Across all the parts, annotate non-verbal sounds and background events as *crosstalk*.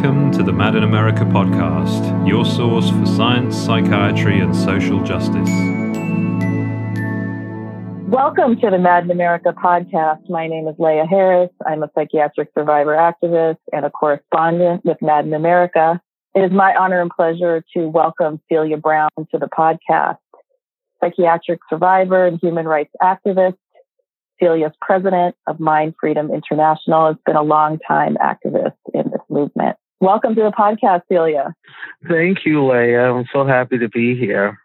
Welcome to the Mad in America podcast, your source for science, psychiatry, and social justice. Welcome to the Mad in America podcast. My name is Leah Harris. I'm a psychiatric survivor activist and a correspondent with Mad in America. It is my honor and pleasure to welcome Celia Brown to the podcast. Psychiatric survivor and human rights activist, Celia's president of Mind Freedom International, has been a long time activist in this movement. Welcome to the podcast, Celia. Thank you, Leah. I'm so happy to be here.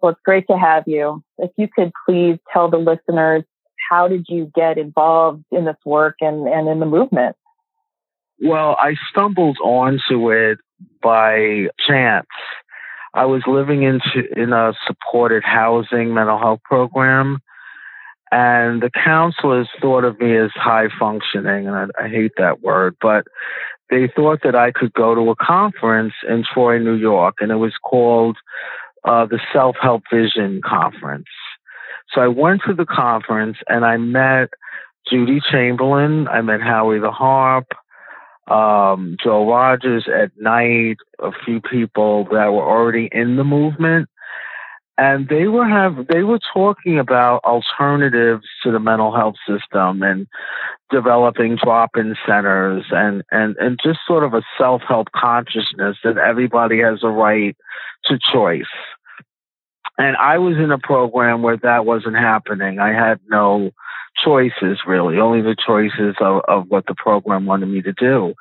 Well, it's great to have you. If you could please tell the listeners, how did you get involved in this work and, and in the movement? Well, I stumbled onto it by chance. I was living into in a supported housing mental health program and the counselors thought of me as high functioning, and I, I hate that word, but they thought that I could go to a conference in Troy, New York, and it was called uh, the Self Help Vision Conference. So I went to the conference and I met Judi Chamberlin, I met Howie the Harp, um, Joe Rogers at night, a few people that were already in the movement and they were have they were talking about alternatives to the mental health system and developing drop-in centers and and and just sort of a self-help consciousness that everybody has a right to choice. And i was in a program where that wasn't happening. I had no choices really. Only the choices of, of what the program wanted me to do.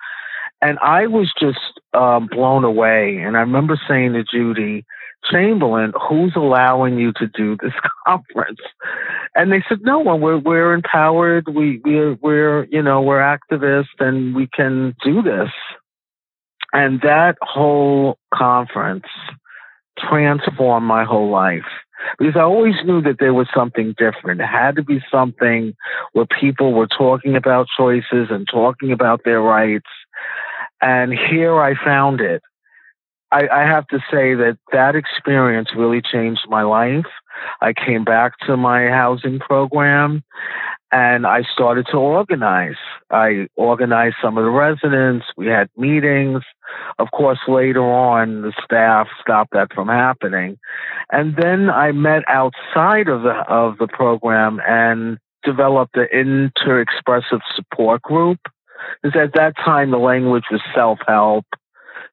And i was just um, blown away. And i remember saying to judi Chamberlin, who's allowing you to do this *laughs* conference? And they said, no one. We're we're empowered. We we're we're you know we're activists and we can do this. And that whole conference transformed my whole life because I always knew that there was something different. It had to be something where people were talking about choices and talking about their rights. And here I found it. I, I have to say that that experience really changed my life. I came back to my housing program and I started to organize. I organized some of the residents. We had meetings. Of course, later on, the staff stopped that from happening. And then I met outside of the, of the program and developed an inter-expressive support group. Because at that time, the language was self-help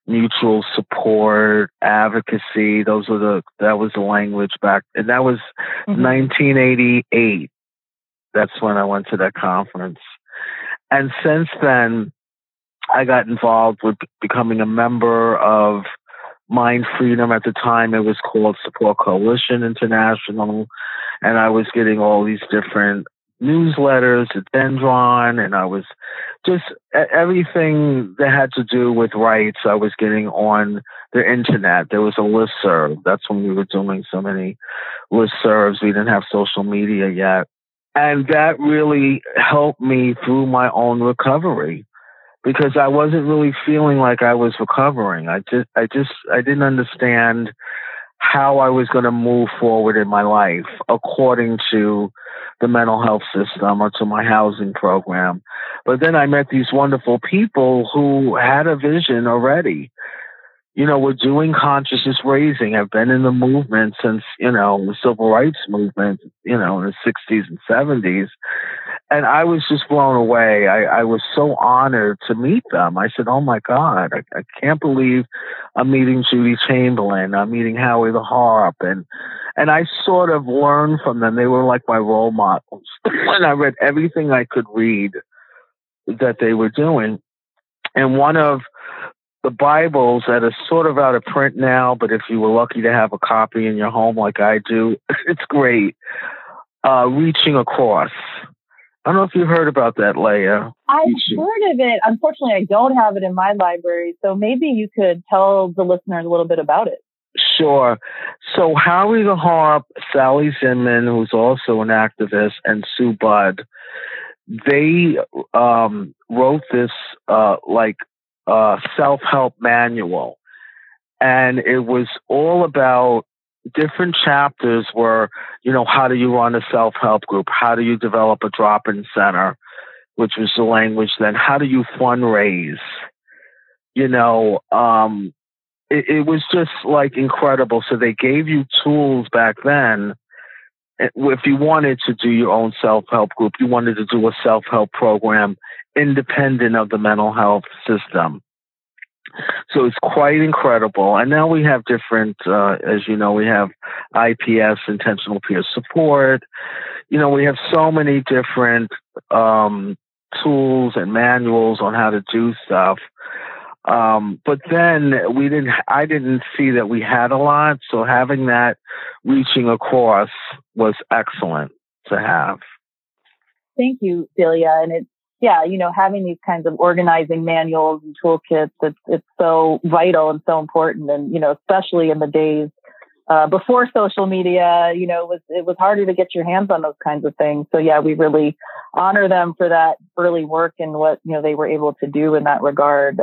mutual support, advocacy. Those were the that was the language back, and that was mm-hmm. 1988. That's when I went to that conference, and since then, I got involved with becoming a member of Mind Freedom. At the time, it was called Support Coalition International, and I was getting all these different newsletters at Dendron, and I was just everything that had to do with rights. I was getting on the internet. There was a list serve. That's when we were doing so many list serves. We didn't have social media yet, and that really helped me through my own recovery because I wasn't really feeling like I was recovering. I just, I just, I didn't understand how I was going to move forward in my life according to the mental health system or to my housing program. But then I met these wonderful people who had a vision already. You know, were doing consciousness raising, I've been in the movement since, you know, the civil rights movement, you know, in the 60s and 70s and I was just blown away. I, I, was so honored to meet them. I said, "Oh my God, I, I, can't believe I'm meeting Judi Chamberlin. I'm meeting Howie the Harp, and and I sort of learned from them. They were like my role models, *laughs* and I read everything I could read that they were doing. And one of the Bibles that is sort of out of print now, but if you were lucky to have a copy in your home like I do, *laughs* it's great. Uh, reaching across I don't know if you've heard about that, Leah. I've heard of it. Unfortunately, I don't have it in my library. So maybe you could tell the listeners a little bit about it. Sure. So Howie the Harp, Sally Zinman, who's also an activist, and Su Budd, they um, wrote this uh, like uh, self-help manual, and it was all about different chapters were, you know, how do you run a self help group? How do you develop a drop in center, which was the language then? How do you fundraise? you know, um, it, it was just like incredible. So they gave you tools back then. Eh, if you wanted to do your own self help group, you wanted to do a self help program independent of the mental health system. So it's quite incredible. And now we have different, uh, as you know, we have IPS, intentional peer support. You know, we have so many different um, tools and manuals on how to do stuff. Um, but then we didn't, I didn't see that we had a lot. So having that reaching across was excellent to have. Thank you, Celia. And it's, yeah, you know, having these kinds of organizing manuals and toolkits, it's, it's so vital and so important. And, you know, especially in the days uh, before social media, you know, it was, it was harder to get your hands on those kinds of things. So yeah, we really honor them for that early work and what, you know, they were able to do in that regard.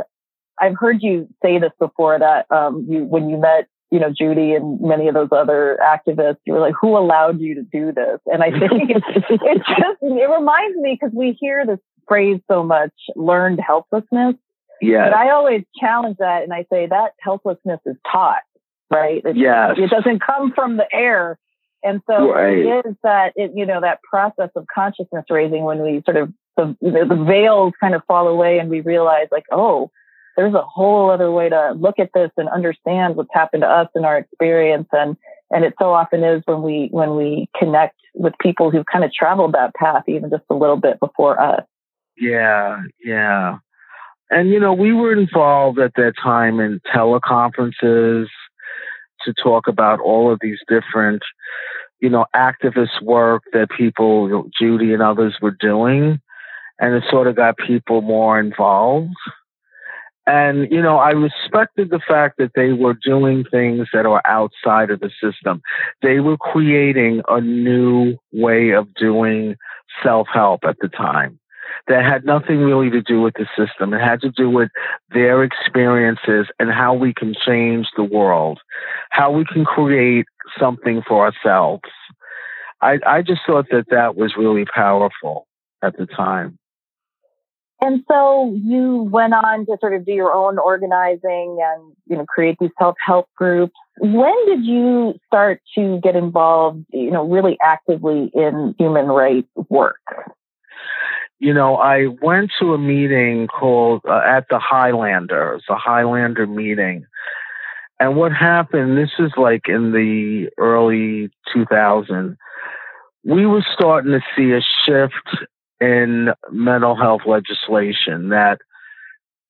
I've heard you say this before that, um, you, when you met, you know, Judi and many of those other activists, you were like, who allowed you to do this? And I think it, it just, it reminds me because we hear this phrase so much, learned helplessness. Yeah. But I always challenge that and I say that helplessness is taught right? It, yes. It doesn't come from the air. And so right. it is that, it, you know, that process of consciousness raising when we sort of, the, the veils kind of fall away and we realize like, oh, there's a whole other way to look at this and understand what's happened to us in our experience. And, and it so often is when we, when we connect with people who've kind of traveled that path even just a little bit before us. Yeah. Yeah. And, you know, we were involved at that time in teleconferences to talk about all of these different, you know, activist work that people, Judi and others were doing. And it sort of got people more involved. And, you know, I respected the fact that they were doing things that are outside of the system. They were creating a new way of doing self help at the time that had nothing really to do with the system. It had to do with their experiences and how we can change the world, how we can create something for ourselves. I, I just thought that that was really powerful at the time. And so you went on to sort of do your own organizing and, you know, create these self-help groups. When did you start to get involved, you know, really actively in human rights work? You know, I went to a meeting called uh, at the Highlander. It's a Highlander meeting. And what happened, this is like in the early 2000s, we were starting to see a shift in mental health legislation that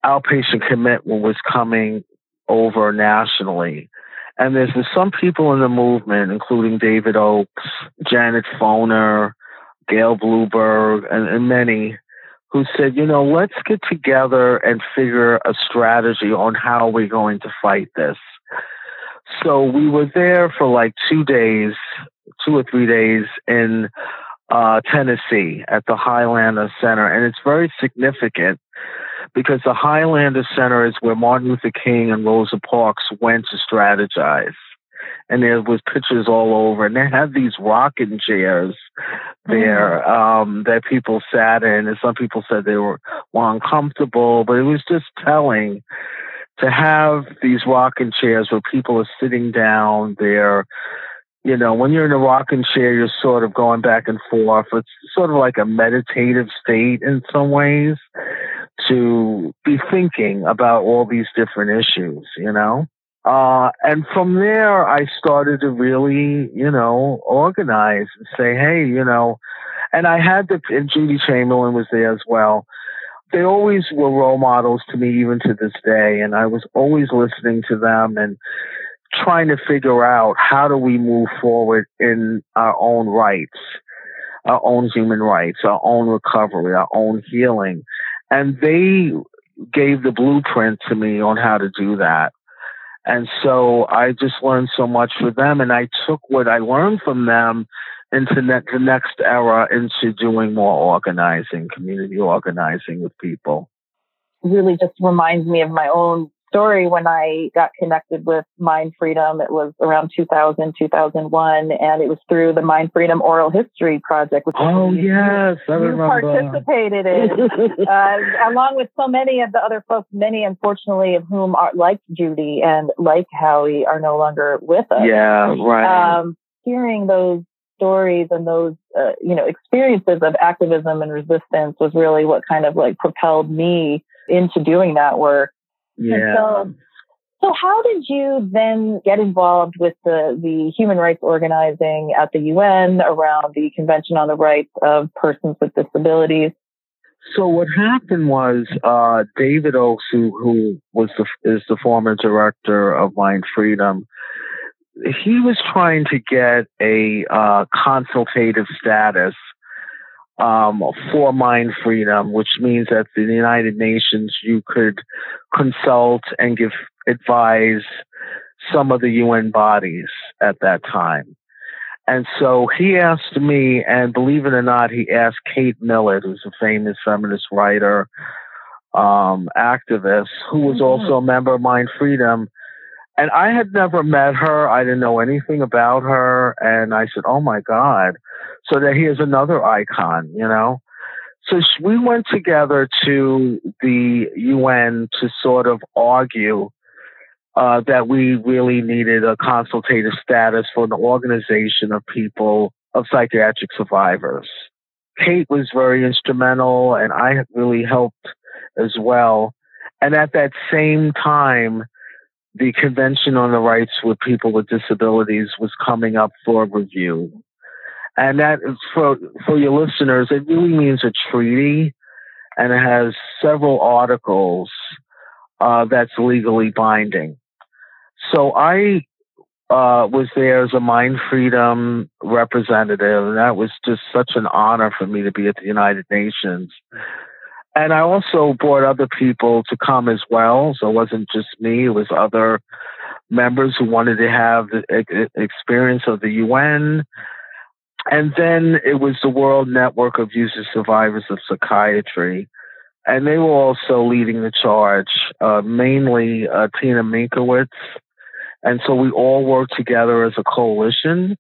outpatient commitment was coming over nationally. And there's some people in the movement, including David Oaks, Janet Foner, Gayle Bluebird, and, and many who said, you know, let's get together and figure a strategy on how we're going to fight this. So we were there for like two days, two or three days in uh, Tennessee at the Highlander Center. And it's very significant because the Highlander Center is where Martin Luther King and Rosa Parks went to strategize and there was pictures all over, and they had these rocking chairs there mm-hmm. um, that people sat in, and some people said they were, were uncomfortable, but it was just telling to have these rocking chairs where people are sitting down there. You know, when you're in a rocking chair, you're sort of going back and forth. It's sort of like a meditative state in some ways to be thinking about all these different issues, you know? Uh, and from there, I started to really, you know, organize and say, hey, you know, and I had the, and Judi Chamberlin was there as well. They always were role models to me, even to this day. And I was always listening to them and trying to figure out how do we move forward in our own rights, our own human rights, our own recovery, our own healing. And they gave the blueprint to me on how to do that. And so I just learned so much from them, and I took what I learned from them into ne- the next era into doing more organizing, community organizing with people. Really just reminds me of my own story when I got connected with Mind Freedom. It was around 2000, 2001, and it was through the Mind Freedom Oral History Project. Which oh, yes, I you remember. participated in, *laughs* uh, along with so many of the other folks, many unfortunately of whom are like Judi and like Howie are no longer with us. Yeah, right. Um, hearing those stories and those uh, you know experiences of activism and resistance was really what kind of like propelled me into doing that work. Yeah. So, so how did you then get involved with the, the human rights organizing at the UN around the Convention on the Rights of Persons with Disabilities? So what happened was uh, David Oaks, who, who was the, is the former director of Mind Freedom, he was trying to get a uh, consultative status um, for mind freedom, which means that in the United Nations you could consult and give advise some of the UN bodies at that time. And so he asked me, and believe it or not, he asked Kate Millett, who's a famous feminist writer, um, activist, who was mm-hmm. also a member of Mind Freedom, and I had never met her. I didn't know anything about her. And I said, Oh my God. So that here's another icon, you know? So we went together to the UN to sort of argue uh, that we really needed a consultative status for an organization of people, of psychiatric survivors. Kate was very instrumental, and I really helped as well. And at that same time, the Convention on the Rights with People with Disabilities was coming up for review. And that for, for your listeners, it really means a treaty and it has several articles uh, that's legally binding. So I uh, was there as a mind freedom representative, and that was just such an honor for me to be at the United Nations and I also brought other people to come as well. So it wasn't just me, it was other members who wanted to have the experience of the UN. And then it was the World Network of User Survivors of Psychiatry. And they were also leading the charge, uh, mainly uh, Tina Minkowitz. And so we all worked together as a coalition.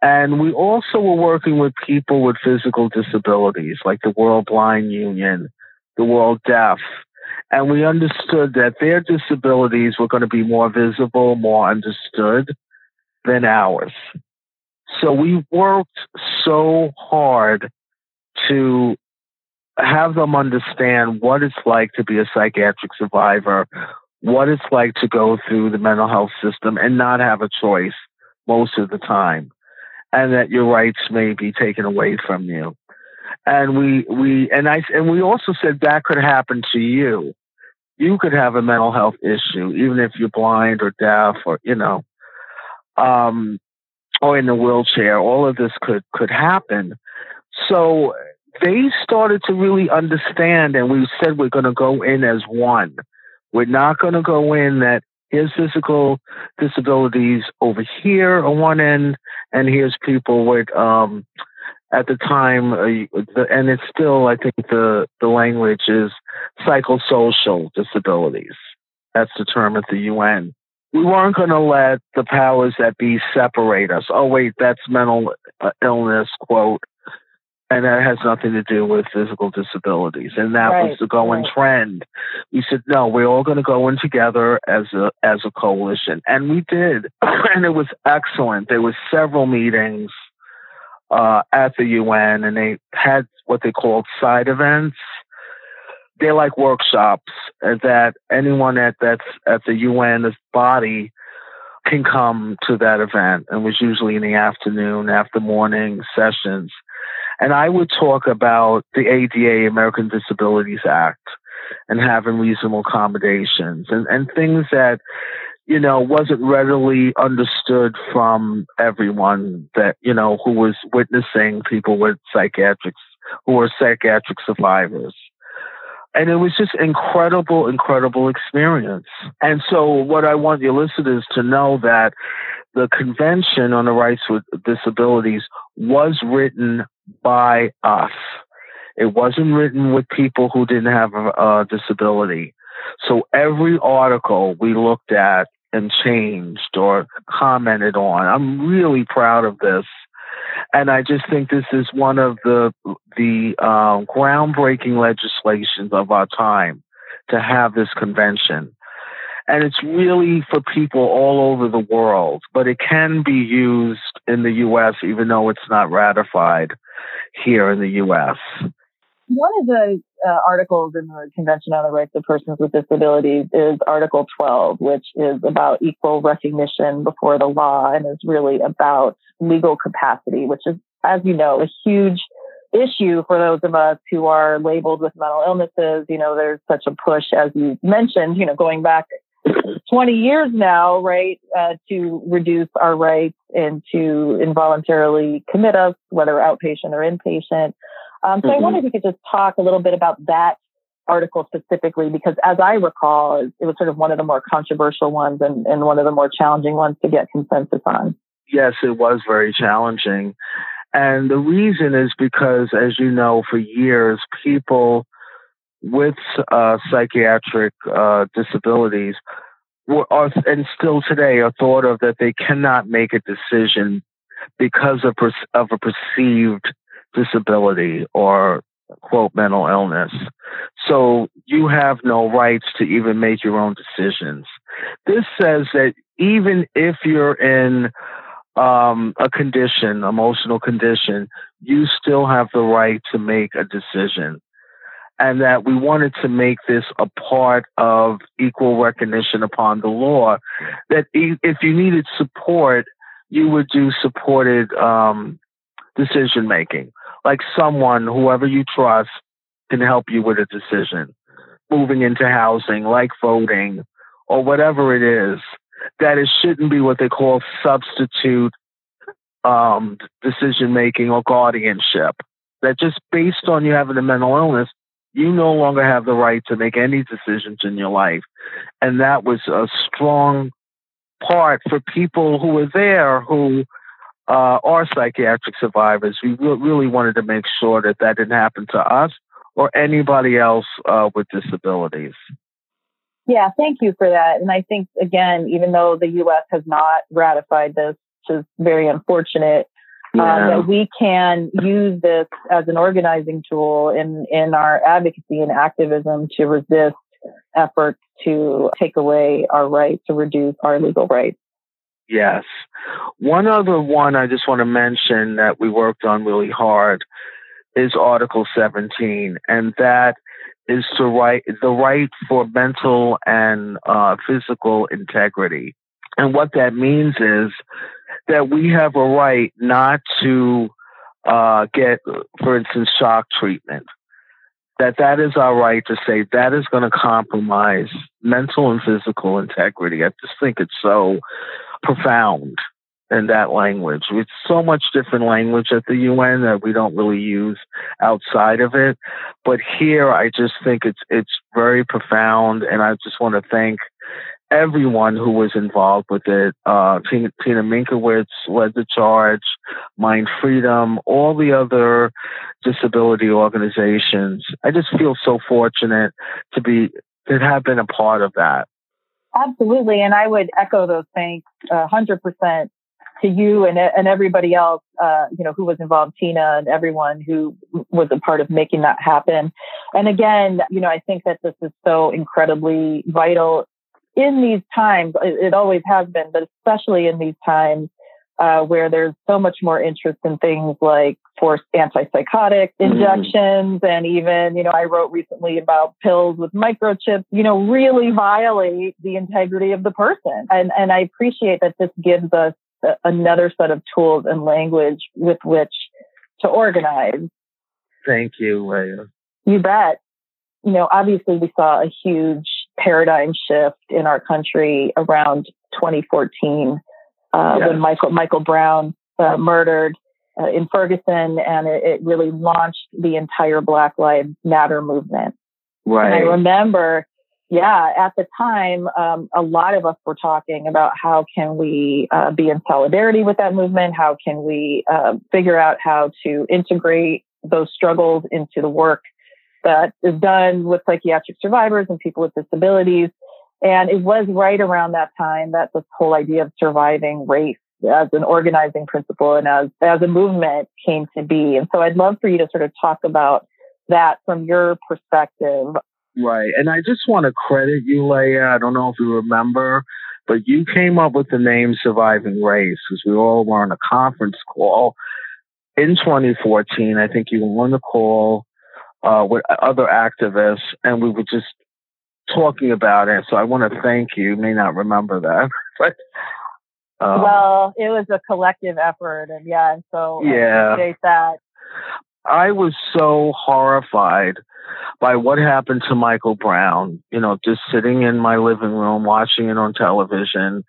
And we also were working with people with physical disabilities, like the World Blind Union, the World Deaf. And we understood that their disabilities were going to be more visible, more understood than ours. So we worked so hard to have them understand what it's like to be a psychiatric survivor, what it's like to go through the mental health system and not have a choice most of the time and that your rights may be taken away from you. And we we and I and we also said that could happen to you. You could have a mental health issue, even if you're blind or deaf or you know, um, or in a wheelchair. All of this could could happen. So they started to really understand, and we said we're going to go in as one. We're not going to go in that here's physical disabilities over here on one end, and here's people with um, at the time, uh, the, and it's still, I think the the language is psychosocial disabilities. That's the term at the UN. We weren't going to let the powers that be separate us. Oh wait, that's mental uh, illness quote and that has nothing to do with physical disabilities. And that right. was the going right. trend. We said, no, we're all going to go in together as a as a coalition, and we did, *clears throat* and it was excellent. There was several meetings uh, at the UN, and they had what they called side events. They're like workshops that anyone at that's at the UN body can come to that event. And was usually in the afternoon, after morning sessions and I would talk about the ADA, American Disabilities Act, and having reasonable accommodations and, and things that, you know, wasn't readily understood from everyone that, you know, who was witnessing people with psychiatrics, who were psychiatric survivors. And it was just incredible, incredible experience. And so what I want your listeners to know that the Convention on the Rights with Disabilities was written by us. It wasn't written with people who didn't have a, a disability. So every article we looked at and changed or commented on. I'm really proud of this. And I just think this is one of the the um, groundbreaking legislations of our time to have this convention. And it's really for people all over the world, but it can be used in the U.S. even though it's not ratified here in the U.S. One of the uh, articles in the Convention on the Rights of Persons with Disabilities is Article 12, which is about equal recognition before the law and is really about legal capacity, which is, as you know, a huge issue for those of us who are labeled with mental illnesses. You know, there's such a push, as you mentioned, you know, going back 20 years now, right, uh, to reduce our rights and to involuntarily commit us, whether outpatient or inpatient. Um, so mm-hmm. I wonder if you could just talk a little bit about that article specifically, because as I recall, it was sort of one of the more controversial ones and, and one of the more challenging ones to get consensus on. Yes, it was very challenging. And the reason is because, as you know, for years, people with uh, psychiatric uh, disabilities were, are, and still today are thought of that they cannot make a decision because of, of a perceived disability or quote mental illness. So you have no rights to even make your own decisions. This says that even if you're in um, a condition, emotional condition, you still have the right to make a decision. And that we wanted to make this a part of equal recognition upon the law. That if you needed support, you would do supported um, decision making like someone, whoever you trust, can help you with a decision. Moving into housing, like voting, or whatever it is, that it shouldn't be what they call substitute um, decision making or guardianship. That just based on you having a mental illness, you no longer have the right to make any decisions in your life. And that was a strong part for people who were there who uh, are psychiatric survivors. We re- really wanted to make sure that that didn't happen to us or anybody else uh, with disabilities. Yeah, thank you for that. And I think, again, even though the U.S. has not ratified this, which is very unfortunate, yeah. um, that we can use this as an organizing tool in, in our advocacy and activism to resist efforts to take away our rights, to reduce our legal rights. Yes. One other one I just want to mention that we worked on really hard is Article 17, and that is the right the right for mental and uh, physical integrity. And what that means is that we have a right not to uh, get, for instance, shock treatment. That that is our right to say that is going to compromise mental and physical integrity. I just think it's so profound in that language. It's so much different language at the UN that we don't really use outside of it. But here, I just think it's it's very profound, and I just want to thank everyone who was involved with it. Uh, Tina, Minkowitz led the charge, Mind Freedom, all the other disability organizations. I just feel so fortunate to be to have been a part of that. Absolutely. And I would echo those thanks a hundred percent to you and, and everybody else, uh, you know, who was involved, Tina and everyone who was a part of making that happen. And again, you know, I think that this is so incredibly vital in these times. It, always has been, but especially in these times uh, where there's so much more interest in things like forced antipsychotic mm-hmm. injections. Mm. And even, you know, I wrote recently about pills with microchips, you know, really violate the integrity of the person. And, and I appreciate that this gives us a, another set of tools and language with which to organize. Thank you, Leah. You bet. You know, obviously we saw a huge paradigm shift in our country around 2014 uh, yes. when Michael Michael Brown uh, murdered uh, in Ferguson, and it, it, really launched the entire Black Lives Matter movement. Right. And I remember, yeah, at the time, um, a lot of us were talking about how can we uh, be in solidarity with that movement? How can we uh, figure out how to integrate those struggles into the work that is done with psychiatric survivors and people with disabilities. And it was right around that time that this whole idea of surviving race as an organizing principle and as, as a movement came to be. And so I'd love for you to sort of talk about that from your perspective. Right. And I just want to credit you, Leah. I don't know if you remember, but you came up with the name Surviving Race because we all were on a conference call in 2014. I think you were on the call uh, with other activists, and we were just talking about it. So I want to thank you. You may not remember that, *laughs* but um, well, it was a collective effort, and yeah, and so yeah, I appreciate that. I was so horrified by what happened to Michael Brown. You know, just sitting in my living room watching it on television.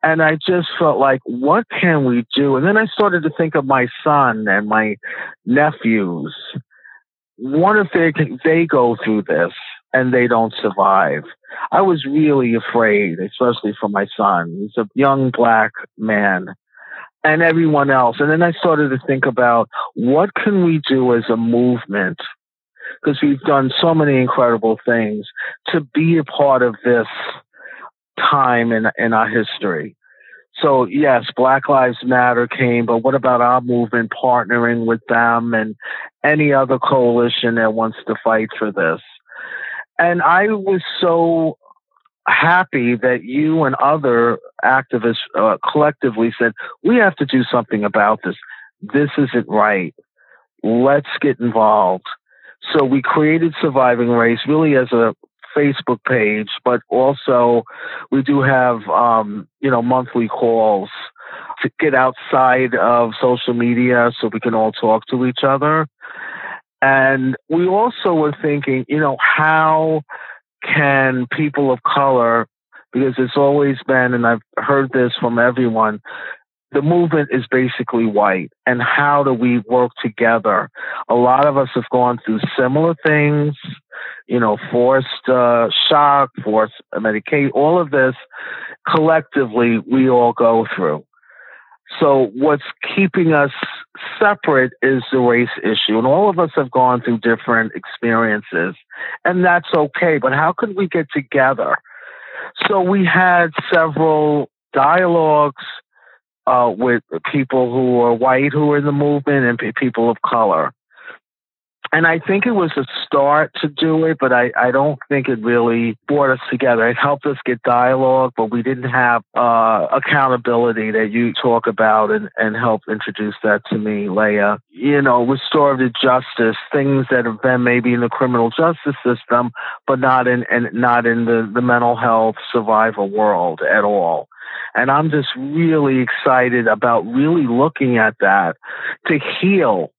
And I just felt like, what can we do? And then I started to think of my son and my nephews. What if they they go through this and they don't survive? I was really afraid, especially for my son. He's a young black man and everyone else. And then I started to think about what can we do as a movement? Because we've done so many incredible things to be a part of this time in, in our history. So yes, Black Lives Matter came, but what about our movement partnering with them and any other coalition that wants to fight for this? And I was so happy that you and other activists uh, collectively said, we have to do something about this. This isn't right. Let's get involved. So we created Surviving Race really as a Facebook page, but also we do have, um, you know, monthly calls to get outside of social media so we can all talk to each other. And we also were thinking, you know, how can people of color, because it's always been, and I've heard this from everyone, the movement is basically white. And how do we work together? A lot of us have gone through similar things, you know, forced uh, shock, forced medication, all of this collectively we all go through. So what's keeping us separate is the race issue. And all of us have gone through different experiences, and that's okay. But how can we get together? So we had several dialogues uh, with people who are white who are in the movement and people of color and I think it was a start to do it, but I, I don't think it really brought us together. It helped us get dialogue, but we didn't have uh, accountability that you talk about and, and help introduce that to me, Leah. You know, restorative justice, things that have been maybe in the criminal justice system, but not in, in not in the, the mental health survival world at all. And I'm just really excited about really looking at that to heal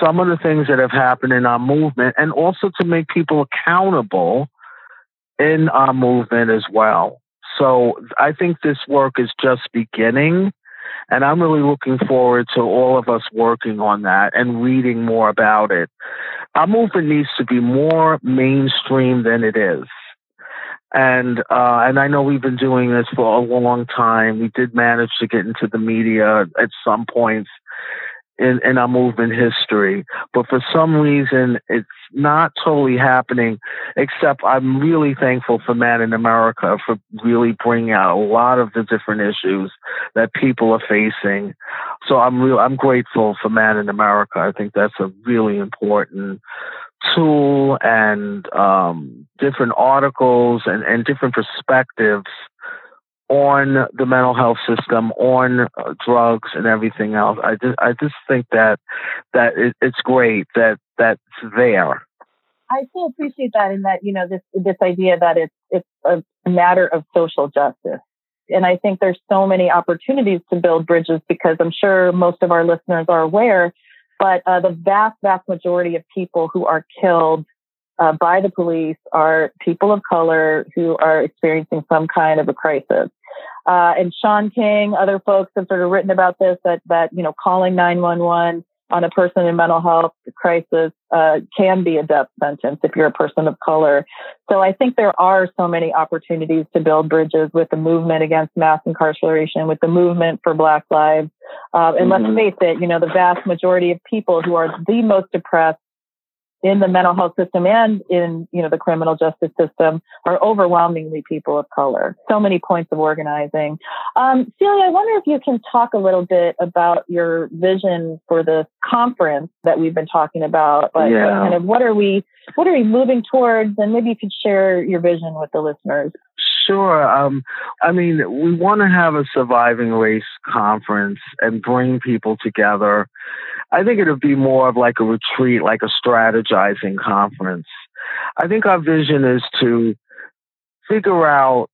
some of the things that have happened in our movement and also to make people accountable in our movement as well. So I think this work is just beginning. And I'm really looking forward to all of us working on that and reading more about it. Our movement needs to be more mainstream than it is. And uh, and I know we've been doing this for a long time. We did manage to get into the media at some points, in, in our movement history. But for some reason, it's not totally happening, except I'm really thankful for Mad in America for really bringing out a lot of the different issues that people are facing. So I'm real, I'm grateful for Mad in America. I think that's a really important tool and um, different articles and, and different perspectives on the mental health system, on uh, drugs and everything else. I just I just think that that it, it's great that that's there. I so appreciate that, in that you know this this idea that it's it's a matter of social justice, and I think there's so many opportunities to build bridges because I'm sure most of our listeners are aware, but uh, the vast vast majority of people who are killed uh, by the police are people of color who are experiencing some kind of a crisis. Uh, and Shaun King, other folks have sort of written about this that that you know calling 911 on a person in mental health crisis uh, can be a death sentence if you're a person of color. So I think there are so many opportunities to build bridges with the movement against mass incarceration, with the movement for Black lives. Uh, and mm-hmm. let's face it, you know, the vast majority of people who are the most oppressed in the mental health system and in you know the criminal justice system are overwhelmingly people of color. So many points of organizing. Um, Celia, I wonder if you can talk a little bit about your vision for the conference that we've been talking about. Like, yeah. kind of what are we what are we moving towards, and maybe you could share your vision with the listeners. Sure. Um, I mean, we want to have a surviving race conference and bring people together. I think it would be more of like a retreat, like a strategizing conference. I think our vision is to figure out,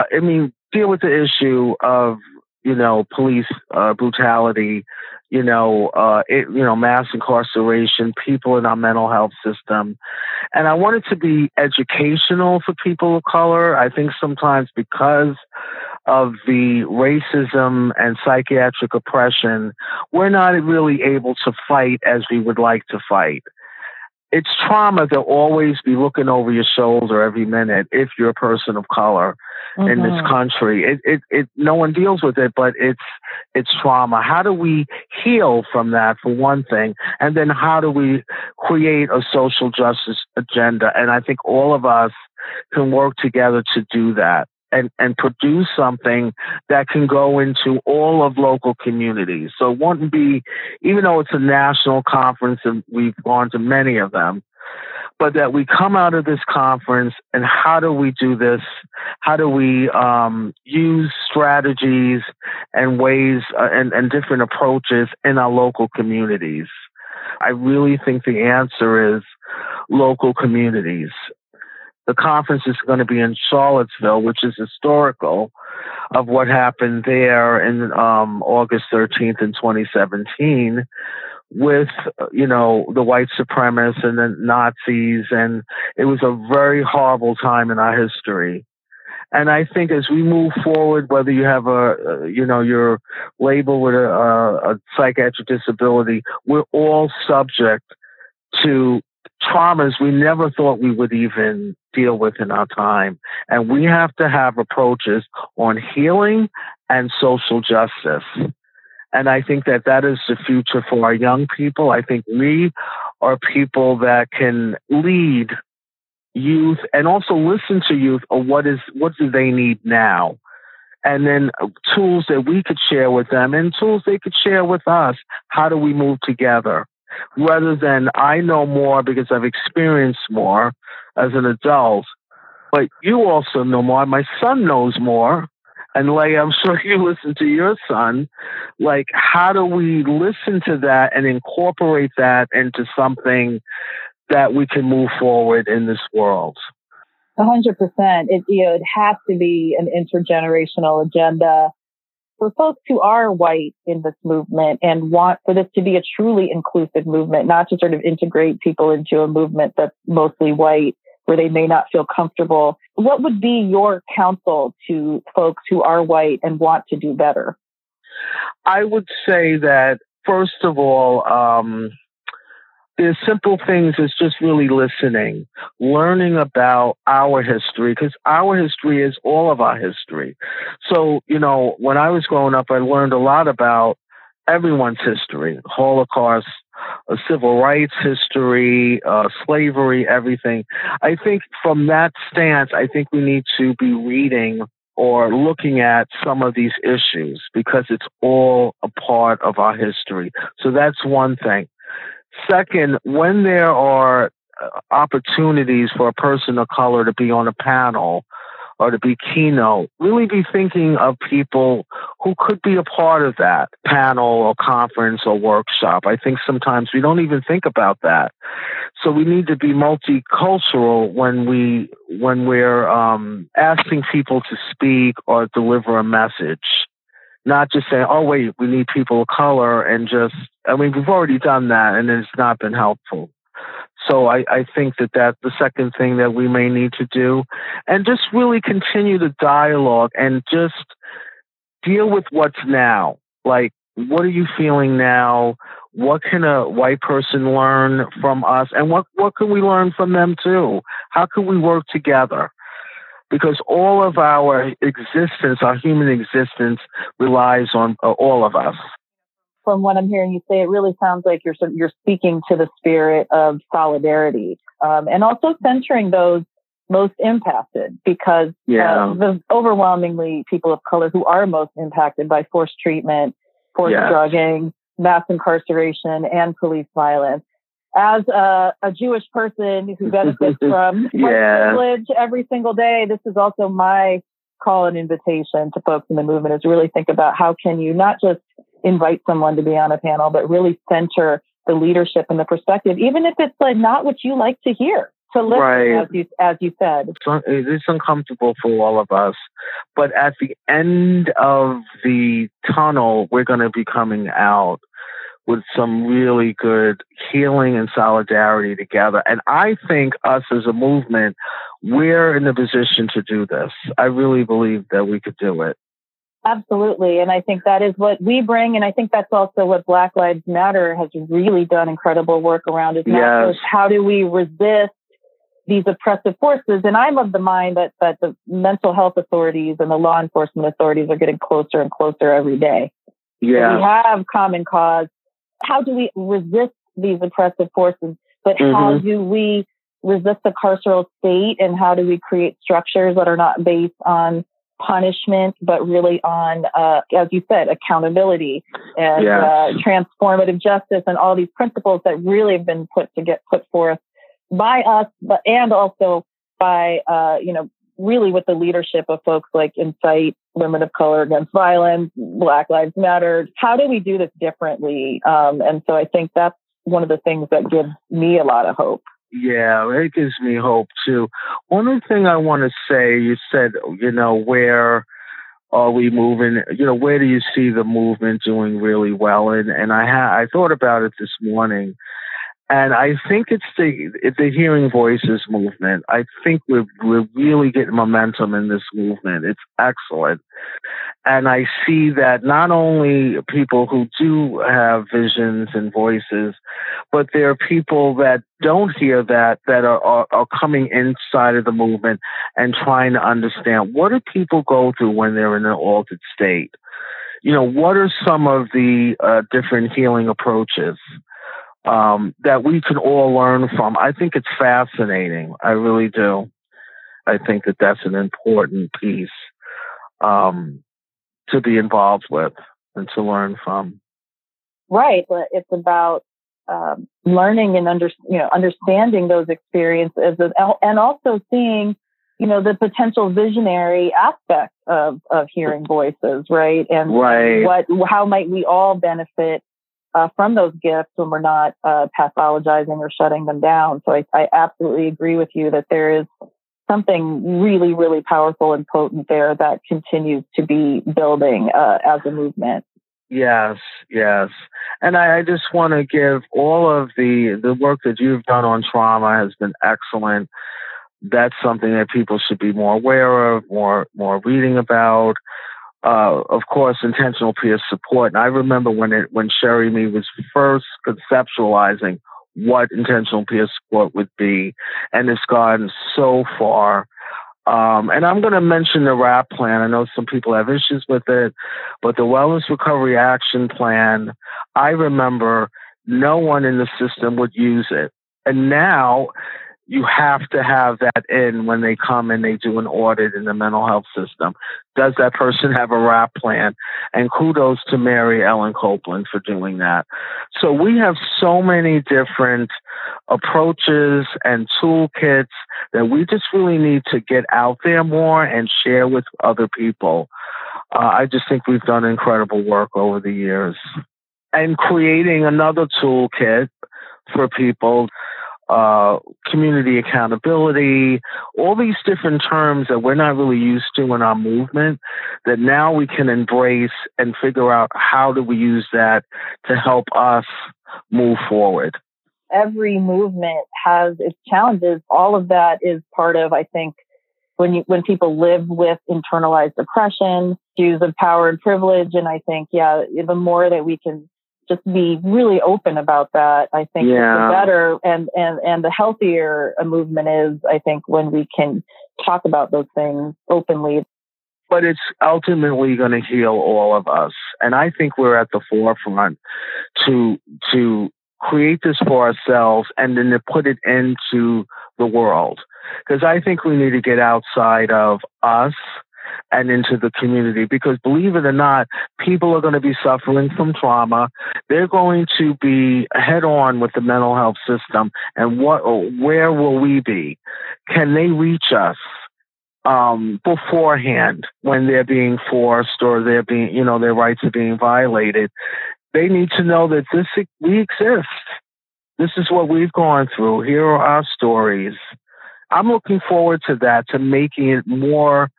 I mean, deal with the issue of you know, police uh, brutality, you know, uh, it, you know, mass incarceration, people in our mental health system, and I want it to be educational for people of color. I think sometimes because of the racism and psychiatric oppression, we're not really able to fight as we would like to fight it's trauma to always be looking over your shoulder every minute if you're a person of color mm-hmm. in this mm-hmm. country. It, it, it, no one deals with it, but it's, it's trauma. How do we heal from that for one thing? And then how do we create a social justice agenda? And I think all of us can work together to do that and, and produce something that can go into all of local communities. So it wouldn't be, even though it's a national conference and we've gone to many of them, but that we come out of this conference and how do we do this? How do we um, use strategies and ways uh, and, and different approaches in our local communities? I really think the answer is local communities. The conference is going to be in Charlottesville, which is historical of what happened there in um, August 13th in 2017 with, you know, the white supremacists and the Nazis. And it was a very horrible time in our history. And I think as we move forward, whether you have a, you know, you're labeled with a, a psychiatric disability, we're all subject to traumas we never thought we would even deal with in our time. And we have to have approaches on healing and social justice. And I think that that is the future for our young people. I think we are people that can lead youth and also listen to youth on what is what do they need now and then uh, tools that we could share with them and tools they could share with us how do we move together rather than I know more because I've experienced more as an adult. But you also know more. My son knows more. And like I'm *laughs* sure you listen to your son. Like, how do we listen to that and incorporate that into something that we can move forward in this world? Hundred percent. It you know it has to be an intergenerational agenda for folks who are white in this movement and want for this to be a truly inclusive movement, not to sort of integrate people into a movement that's mostly white where they may not feel comfortable. What would be your counsel to folks who are white and want to do better? I would say that, first of all, um, there's simple things as just really listening, learning about our history, because our history is all of our history. So, you know, when I was growing up, I learned a lot about everyone's history, Holocaust, uh, civil rights history, uh, slavery, everything. I think from that stance, I think we need to be reading or looking at some of these issues because it's all a part of our history. So that's one thing. Second, when there are uh, opportunities for a person of color to be on a panel or to be keynote, really be thinking of people who could be a part of that panel or conference or workshop. I think sometimes we don't even think about that. So we need to be multicultural when we when we're um, asking people to speak or deliver a message not just saying, oh, wait, we need people of color and just, I mean, we've already done that and it's not been helpful. So I, I think that that's the second thing that we may need to do and just really continue the dialogue and just deal with what's now. Like, what are you feeling now? What can a white person learn from us? And what, what can we learn from them too? How can we work together? Because all of our existence, our human existence, relies on uh, all of us. from what I'm hearing you say, it really sounds like you're you're speaking to the spirit of solidarity um, and also centering those most impacted because yeah. uh, the overwhelmingly people of color who are most impacted by forced treatment, forced yes. drugging, mass incarceration, and police violence. As a, a Jewish person who benefits *laughs* from yeah. privilege every single day, this is also my call and invitation to folks in the movement is really think about how can you not just invite someone to be on a panel, but really center the leadership and the perspective, even if it's like not what you like to hear. To listen, right. as you as you said, it's uncomfortable for all of us, but at the end of the tunnel, we're going to be coming out with some really good healing and solidarity together. And I think us as a movement, we're in the position to do this. I really believe that we could do it. Absolutely. And I think that is what we bring. And I think that's also what Black Lives Matter has really done incredible work around is not yes. just how do we resist these oppressive forces. And I'm of the mind that, that the mental health authorities and the law enforcement authorities are getting closer and closer every day. Yeah. So we have common cause. How do we resist these oppressive forces? But mm-hmm. how do we resist the carceral state and how do we create structures that are not based on punishment, but really on, uh, as you said, accountability and yes. uh, transformative justice and all these principles that really have been put to get put forth by us, but and also by uh, you know really with the leadership of folks like Incite, Women of Color Against Violence, Black Lives Matter. How do we do this differently? Um, and so I think that's one of the things that gives me a lot of hope. Yeah, it gives me hope too. One other thing I want to say, you said, you know, where are we moving? You know, where do you see the movement doing really well? And and I ha- I thought about it this morning, and I think it's the the hearing voices movement. I think we're we're really getting momentum in this movement. It's excellent, and I see that not only people who do have visions and voices, but there are people that don't hear that that are, are, are coming inside of the movement and trying to understand what do people go through when they're in an altered state. You know, what are some of the uh, different healing approaches? Um, that we can all learn from. I think it's fascinating. I really do. I think that that's an important piece um, to be involved with and to learn from. Right, but it's about um, learning and under, you know understanding those experiences and also seeing you know the potential visionary aspect of of hearing voices, right? And right. what how might we all benefit uh, from those gifts when we're not uh, pathologizing or shutting them down. So I, I, absolutely agree with you that there is something really, really powerful and potent there that continues to be building uh, as a movement. Yes, yes. And I, I just want to give all of the the work that you've done on trauma has been excellent. That's something that people should be more aware of, more more reading about uh, of course, intentional peer support. And I remember when it when Shery Mead was first conceptualizing what intentional peer support would be, and it's gone so far. Um, and I'm going to mention the WRAP plan. I know some people have issues with it, but the Wellness Recovery Action Plan, I remember no one in the system would use it. And now you have to have that in when they come and they do an audit in the mental health system. Does that person have a WRAP plan? And kudos to Mary Ellen Copeland for doing that. So we have so many different approaches and toolkits that we just really need to get out there more and share with other people. Uh, I just think we've done incredible work over the years. And creating another toolkit for people uh, community accountability, all these different terms that we're not really used to in our movement that now we can embrace and figure out how do we use that to help us move forward. Every movement has its challenges. All of that is part of, I think, when you when people live with internalized oppression, views of power and privilege, and I think, yeah, the more that we can just be really open about that. I think yeah. the better and, and, and the healthier a movement is, I think, when we can talk about those things openly. but it's ultimately going to heal all of us. And I think we're at the forefront to to create this for ourselves and then to put it into the world. Because I think we need to get outside of us and into the community because believe it or not, people are going to be suffering from trauma. They're going to be head on with the mental health system and what where will we be? Can they reach us? Um, beforehand when they're being forced or they're being, you know, their rights are being violated. They need to know that this we exist. This is what we've gone through. Here are our stories. I'm looking forward to that, to making it more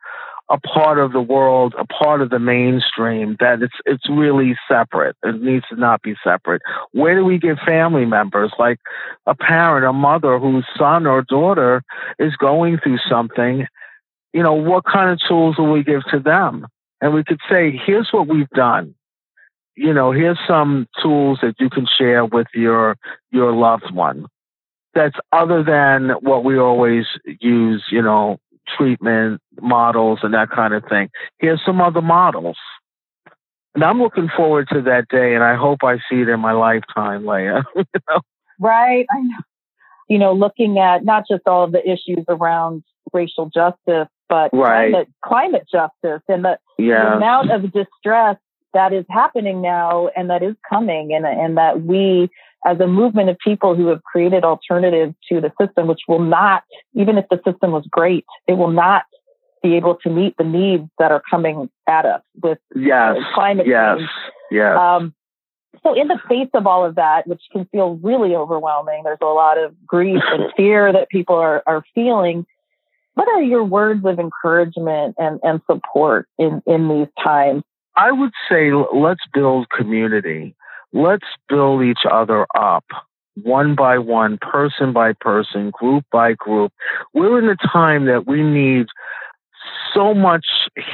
a part of the world, a part of the mainstream, that it's it's really separate. It needs to not be separate. Where do we get family members, like a parent, a mother whose son or daughter is going through something? You know, what kind of tools will we give to them? And we could say, here's what we've done. You know, here's some tools that you can share with your your loved one. That's other than what we always use, you know, treatment models and that kind of thing. Here's some other models. And I'm looking forward to that day, and I hope I see it in my lifetime, Leah. *laughs* you know? Right. I know. You know, looking at not just all of the issues around racial justice, but right. climate, climate justice and the, yeah. the amount of distress that is happening now and that is coming, and, and that we as a movement of people who have created alternatives to the system, which will not, even if the system was great, it will not be able to meet the needs that are coming at us with yes, climate yes, change. Yes. Um, so, in the face of all of that, which can feel really overwhelming, there's a lot of grief and *laughs* fear that people are, are feeling. What are your words of encouragement and, and support in, in these times? I would say let's build community let's build each other up one by one, person by person, group by group. We're in a time that we need so much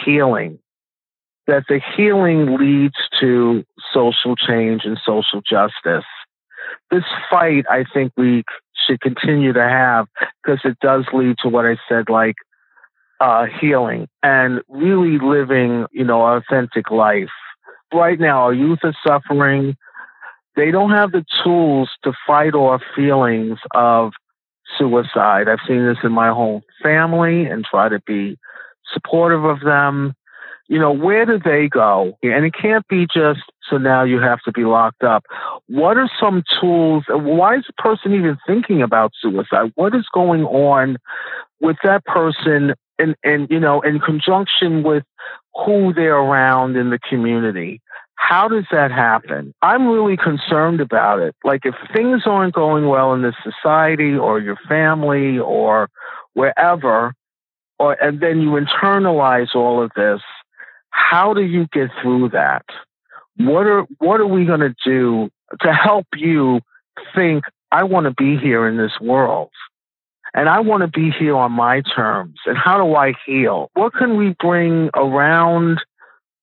healing that the healing leads to social change and social justice. This fight, I think we should continue to have because it does lead to what I said, like uh, healing and really living, you know, authentic life. Right now, our youth are suffering they don't have the tools to fight off feelings of suicide. I've seen this in my whole family and try to be supportive of them. You know, where do they go? And it can't be just so now you have to be locked up. What are some tools? Why is the person even thinking about suicide? What is going on with that person and, and you know, in conjunction with who they're around in the community? How does that happen? I'm really concerned about it. Like, if things aren't going well in this society or your family or wherever, or and then you internalize all of this, how do you get through that? What are what are we going to do to help you think I want to be here in this world? And I want to be here on my terms. And how do I heal? What can we bring around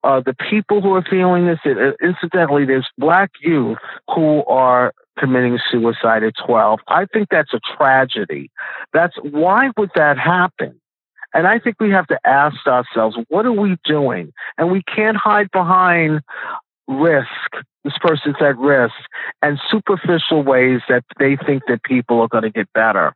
uh, the people who are feeling this, incidentally, there's black youth who are committing suicide at 12. I think that's a tragedy. That's why would that happen? And I think we have to ask ourselves, what are we doing? And we can't hide behind risk. This person's at risk and superficial ways that they think that people are going to get better.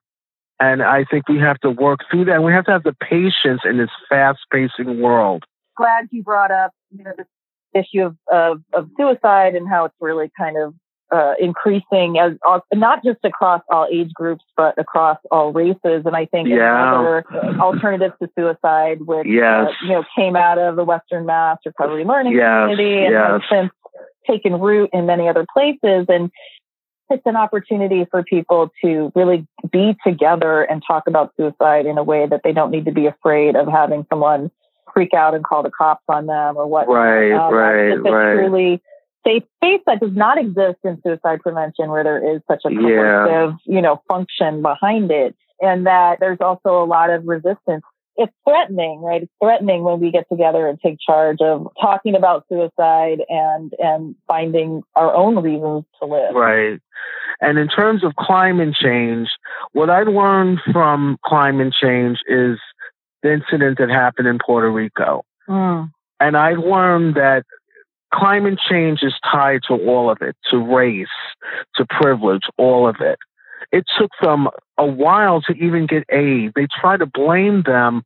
And I think we have to work through that. And we have to have the patience in this fast pacing world glad you brought up you know this issue of, of, of suicide and how it's really kind of uh, increasing as uh, not just across all age groups but across all races and i think yeah. another alternative to suicide which yes. uh, you know came out of the western mass recovery learning yes. community and yes. has since taken root in many other places and it's an opportunity for people to really be together and talk about suicide in a way that they don't need to be afraid of having someone freak out and call the cops on them or what. Right, um, right, it's right. truly safe space that does not exist in suicide prevention where there is such a coercive, yeah. you know, function behind it. And that there's also a lot of resistance. It's threatening, right? It's threatening when we get together and take charge of talking about suicide and, and finding our own reasons to live. Right. And in terms of climate change, what I learned from climate change is the incident that happened in Puerto Rico. Mm. And I learned that climate change is tied to all of it, to race, to privilege, all of it. It took them a while to even get aid. They try to blame them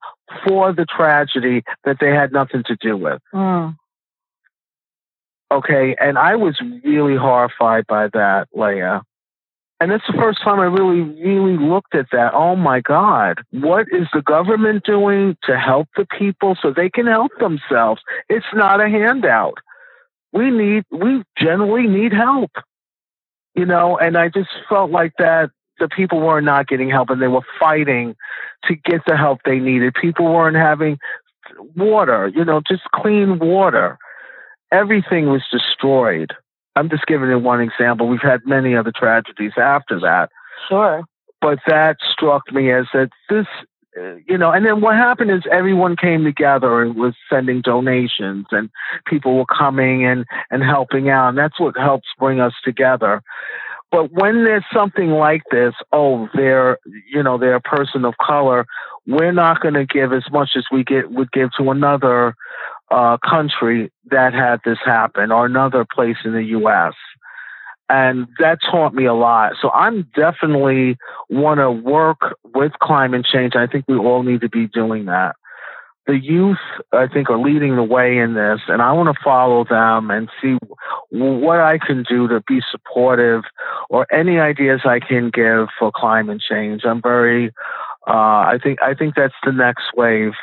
for the tragedy that they had nothing to do with. Mm. Okay, and I was really horrified by that, Leah. And that's the first time I really, really looked at that. Oh my God, what is the government doing to help the people so they can help themselves? It's not a handout. We need, we generally need help, you know, and I just felt like that the people were not getting help and they were fighting to get the help they needed. People weren't having water, you know, just clean water. Everything was destroyed. I'm just giving you one example. We've had many other tragedies after that. Sure. But that struck me as that this, you know, and then what happened is everyone came together and was sending donations and people were coming and, and helping out. And that's what helps bring us together. But when there's something like this, oh, they're, you know, they're a person of color, we're not going to give as much as we get would give to another uh, country that had this happen or another place in the U.S. And that taught me a lot. So I'm definitely want to work with climate change. I think we all need to be doing that. The youth, I think, are leading the way in this, and I want to follow them and see what I can do to be supportive or any ideas I can give for climate change. I'm very, uh, I think, I think that's the next wave.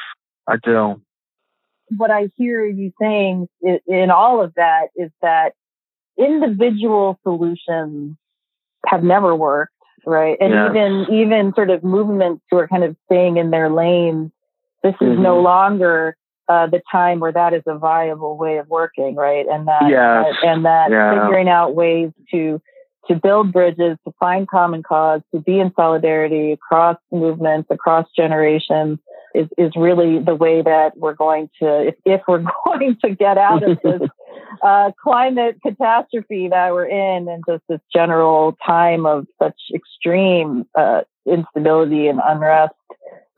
I do what I hear you saying in all of that is that individual solutions have never worked, right? And yeah. even even sort of movements who are kind of staying in their lanes, this is mm-hmm. no longer uh, the time where that is a viable way of working, right? And that yes. and that yeah. figuring out ways to to build bridges, to find common cause, to be in solidarity across movements, across generations, is, is really the way that we're going to, if, if we're *laughs* going to get out of this *laughs* uh, climate catastrophe that we're in and just this general time of such extreme uh, instability and unrest.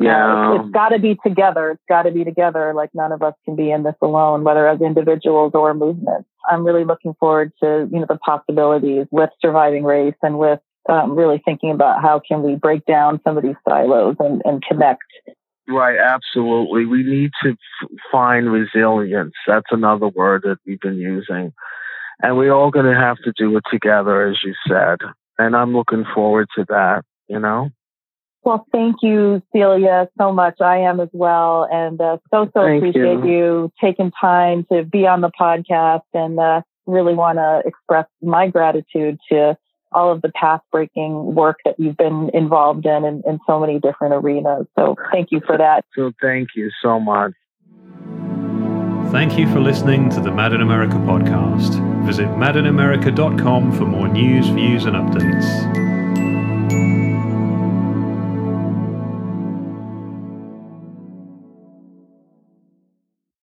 Yeah. Uh, it's, it's got to be together. It's got to be together. Like none of us can be in this alone, whether as individuals or movements. I'm really looking forward to, you know, the possibilities with surviving race and with um, really thinking about how can we break down some of these silos and, and connect Right, absolutely. We need to f- find resilience. That's another word that we've been using. And we're all going to have to do it together, as you said. And I'm looking forward to that, you know? Well, thank you, Celia, so much. I am as well. And uh, so, so Thank appreciate you. you. taking time to be on the podcast and uh, really want to express my gratitude to all of the path breaking work that you've been involved in, in in so many different arenas. So thank you for that. So thank you so much. Thank you for listening to the Mad in America podcast. Visit madinamerica.com for more news, views, and updates.